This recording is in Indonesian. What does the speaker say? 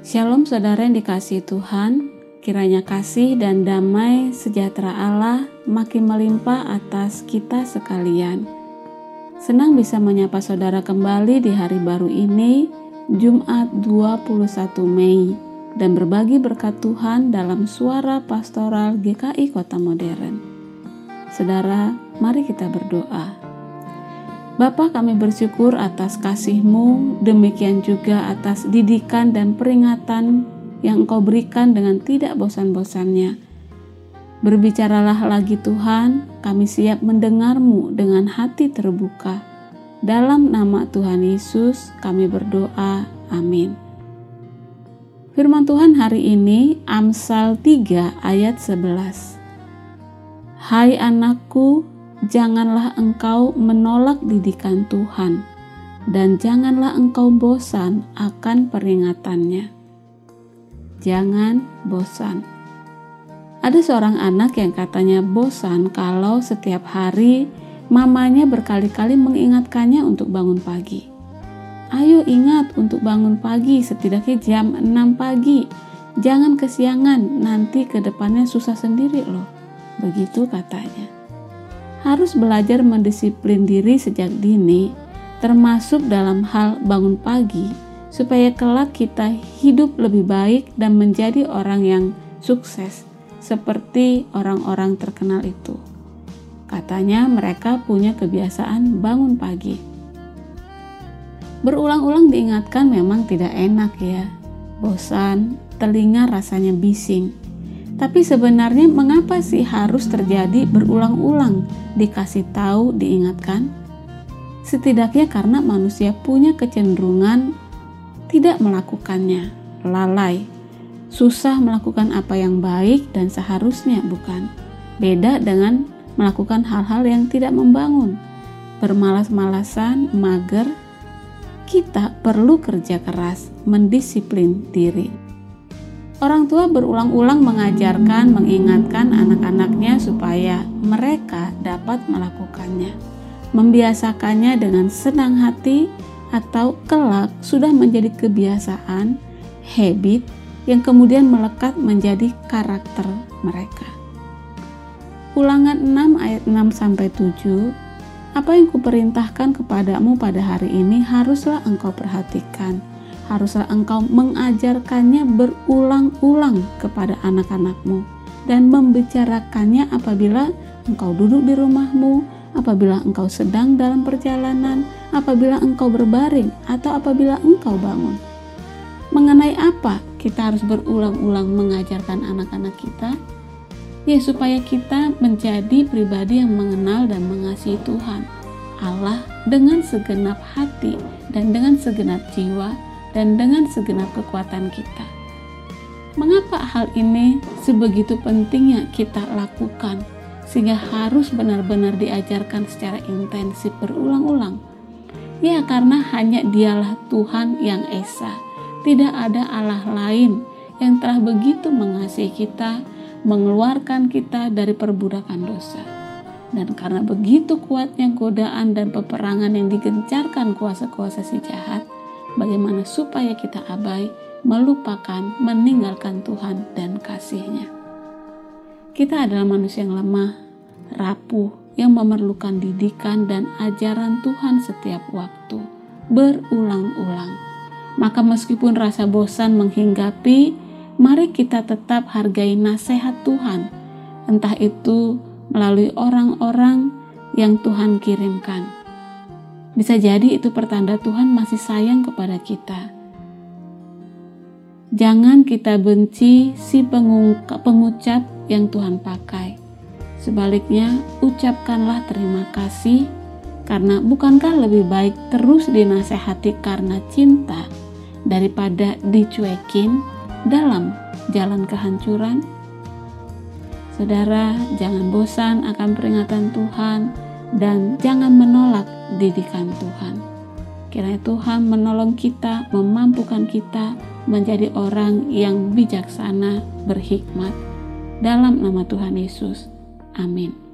Shalom saudara yang dikasih Tuhan, kiranya kasih dan damai sejahtera Allah makin melimpah atas kita sekalian. Senang bisa menyapa saudara kembali di hari baru ini, Jumat 21 Mei, dan berbagi berkat Tuhan dalam suara pastoral GKI Kota Modern. Saudara, mari kita berdoa. Bapa kami bersyukur atas kasih-Mu, demikian juga atas didikan dan peringatan yang Engkau berikan dengan tidak bosan-bosannya. Berbicaralah lagi Tuhan, kami siap mendengar-Mu dengan hati terbuka. Dalam nama Tuhan Yesus kami berdoa, amin. Firman Tuhan hari ini Amsal 3 ayat 11. Hai anakku, janganlah engkau menolak didikan Tuhan, dan janganlah engkau bosan akan peringatannya. Jangan bosan. Ada seorang anak yang katanya bosan kalau setiap hari mamanya berkali-kali mengingatkannya untuk bangun pagi. Ayo ingat untuk bangun pagi setidaknya jam 6 pagi. Jangan kesiangan, nanti ke depannya susah sendiri loh. Begitu katanya harus belajar mendisiplin diri sejak dini, termasuk dalam hal bangun pagi, supaya kelak kita hidup lebih baik dan menjadi orang yang sukses, seperti orang-orang terkenal itu. Katanya, mereka punya kebiasaan bangun pagi. Berulang-ulang diingatkan memang tidak enak, ya, bosan, telinga rasanya bising tapi sebenarnya mengapa sih harus terjadi berulang-ulang dikasih tahu, diingatkan? Setidaknya karena manusia punya kecenderungan tidak melakukannya, lalai, susah melakukan apa yang baik dan seharusnya bukan. Beda dengan melakukan hal-hal yang tidak membangun, bermalas-malasan, mager. Kita perlu kerja keras, mendisiplin diri. Orang tua berulang-ulang mengajarkan, mengingatkan anak-anaknya supaya mereka dapat melakukannya, membiasakannya dengan senang hati, atau kelak sudah menjadi kebiasaan, habit yang kemudian melekat menjadi karakter mereka. Ulangan 6 ayat 6 sampai 7 apa yang kuperintahkan kepadamu pada hari ini haruslah engkau perhatikan haruslah engkau mengajarkannya berulang-ulang kepada anak-anakmu dan membicarakannya apabila engkau duduk di rumahmu, apabila engkau sedang dalam perjalanan, apabila engkau berbaring, atau apabila engkau bangun. Mengenai apa kita harus berulang-ulang mengajarkan anak-anak kita? Ya, supaya kita menjadi pribadi yang mengenal dan mengasihi Tuhan, Allah dengan segenap hati dan dengan segenap jiwa dan dengan segenap kekuatan kita. Mengapa hal ini sebegitu pentingnya kita lakukan sehingga harus benar-benar diajarkan secara intensif berulang-ulang? Ya, karena hanya Dialah Tuhan yang esa. Tidak ada Allah lain yang telah begitu mengasihi kita, mengeluarkan kita dari perbudakan dosa. Dan karena begitu kuatnya godaan dan peperangan yang digencarkan kuasa-kuasa si jahat, bagaimana supaya kita abai, melupakan, meninggalkan Tuhan dan kasihnya. Kita adalah manusia yang lemah, rapuh, yang memerlukan didikan dan ajaran Tuhan setiap waktu, berulang-ulang. Maka meskipun rasa bosan menghinggapi, mari kita tetap hargai nasihat Tuhan, entah itu melalui orang-orang yang Tuhan kirimkan bisa jadi itu pertanda Tuhan masih sayang kepada kita. Jangan kita benci si pengucap yang Tuhan pakai. Sebaliknya, ucapkanlah terima kasih karena bukankah lebih baik terus dinasehati karena cinta daripada dicuekin dalam jalan kehancuran? Saudara, jangan bosan akan peringatan Tuhan dan jangan menolak didikan Tuhan. Kiranya Tuhan menolong kita, memampukan kita menjadi orang yang bijaksana, berhikmat. Dalam nama Tuhan Yesus. Amin.